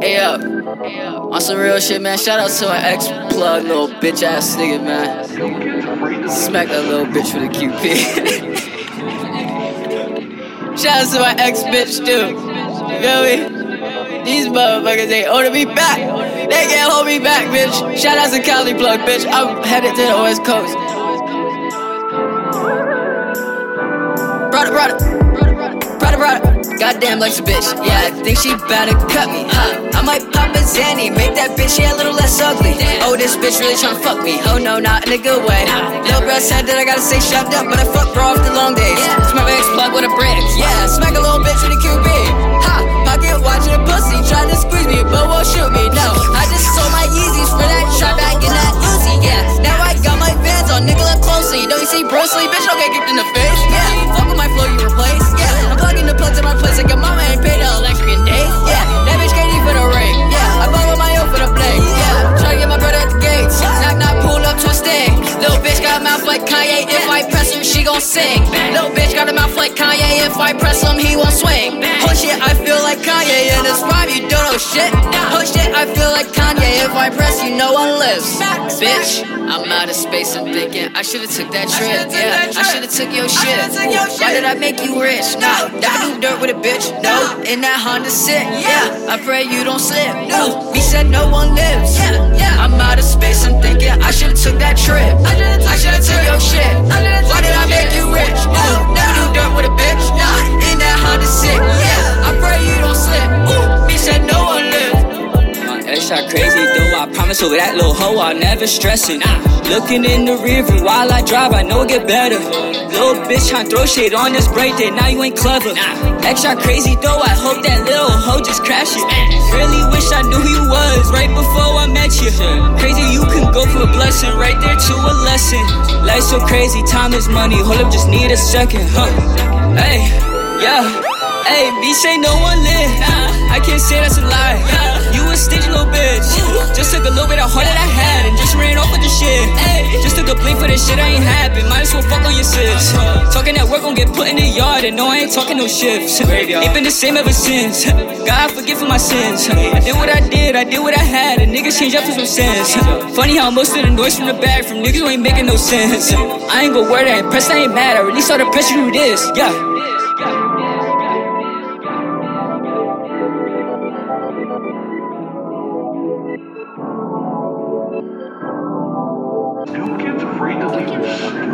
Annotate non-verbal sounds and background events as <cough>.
Hey up, on some real shit, man. Shout out to my ex plug, little bitch ass nigga, man. Smack that little bitch with a QP. <laughs> Shout out to my ex bitch, too. You feel me? These motherfuckers, they order me back. They can't hold me back, bitch. Shout out to Cali Plug, bitch. I'm headed to the West Coast. Brother, brother. Brother, brother. Goddamn, like's a bitch. Yeah, I think she better cut me. Huh. I might pop a Zanny, make that bitch yeah, a little less ugly. Oh, this bitch really tryna fuck me. Oh no, not in a good way. Little bro said that I gotta stay shoved up, but I fuck bro off the long days. Smack my ex plug with a brick. Yeah, smack a little bitch with a QP. Ha, pocket watching a pussy, trying to squeeze me, but won't shoot me. No, I just sold my Yeezys for that shot back in that Uzi. Yeah, now I got my Vans on, look closely. Don't you see Bruce Lee, bitch? Don't get kicked in the face. Place like your mama ain't paid the electric in days. Yeah, that bitch can't for the ring. Yeah, I bought with my own for the bling. Yeah, try to get my brother at the gates. Knock, knock, pull up to a sting. Little bitch got a mouth like Kanye. If I press him, she gon' sing. Little bitch got a mouth like Kanye. If I press him, he won't swing. Oh shit, I feel like Kanye in prime. You don't know shit. Oh shit, I feel like Kanye. If I press, you know one lives. Bitch, I'm out of space. I'm thinking I should've took that trip. Yeah, I should've took your shit. Why did I make you rich? No, never do dirt with a bitch. No, in that Honda Civic. Yeah, I pray you don't slip. No, me said no one lives. Yeah, I'm out of space. I'm thinking I should've took that trip. I should've took your shit. That shot crazy though, I promise over that little hoe I'll never stress it. Looking in the rear view while I drive, I know it get better. Little bitch tryna throw shit on this birthday, now you ain't clever. Extra crazy though, I hope that little hoe just crash it. Really wish I knew who you was right before I met you. Crazy, you can go for a blessing, right there to a lesson. Life's so crazy, time is money. Hold up, just need a second, huh? Hey, yeah. Hey, bitch ain't no one live. I can't say that's a lie. You a stingy little bitch. Just took a little bit of heart that I had and just ran off with the shit. Just took a blink for the shit I ain't happen. Might as well fuck on your sis. Talking that work gon' get put in the yard and no, I ain't talking no shifts. Ain't been the same ever since. God forgive for my sins. I did what I did, I did what I had, and niggas change up for some sense. Funny how most of the noise from the back from niggas who ain't making no sense. I ain't gonna wear that press, I ain't mad. I released all the pressure through this. Yeah. Do kids afraid to leave the street?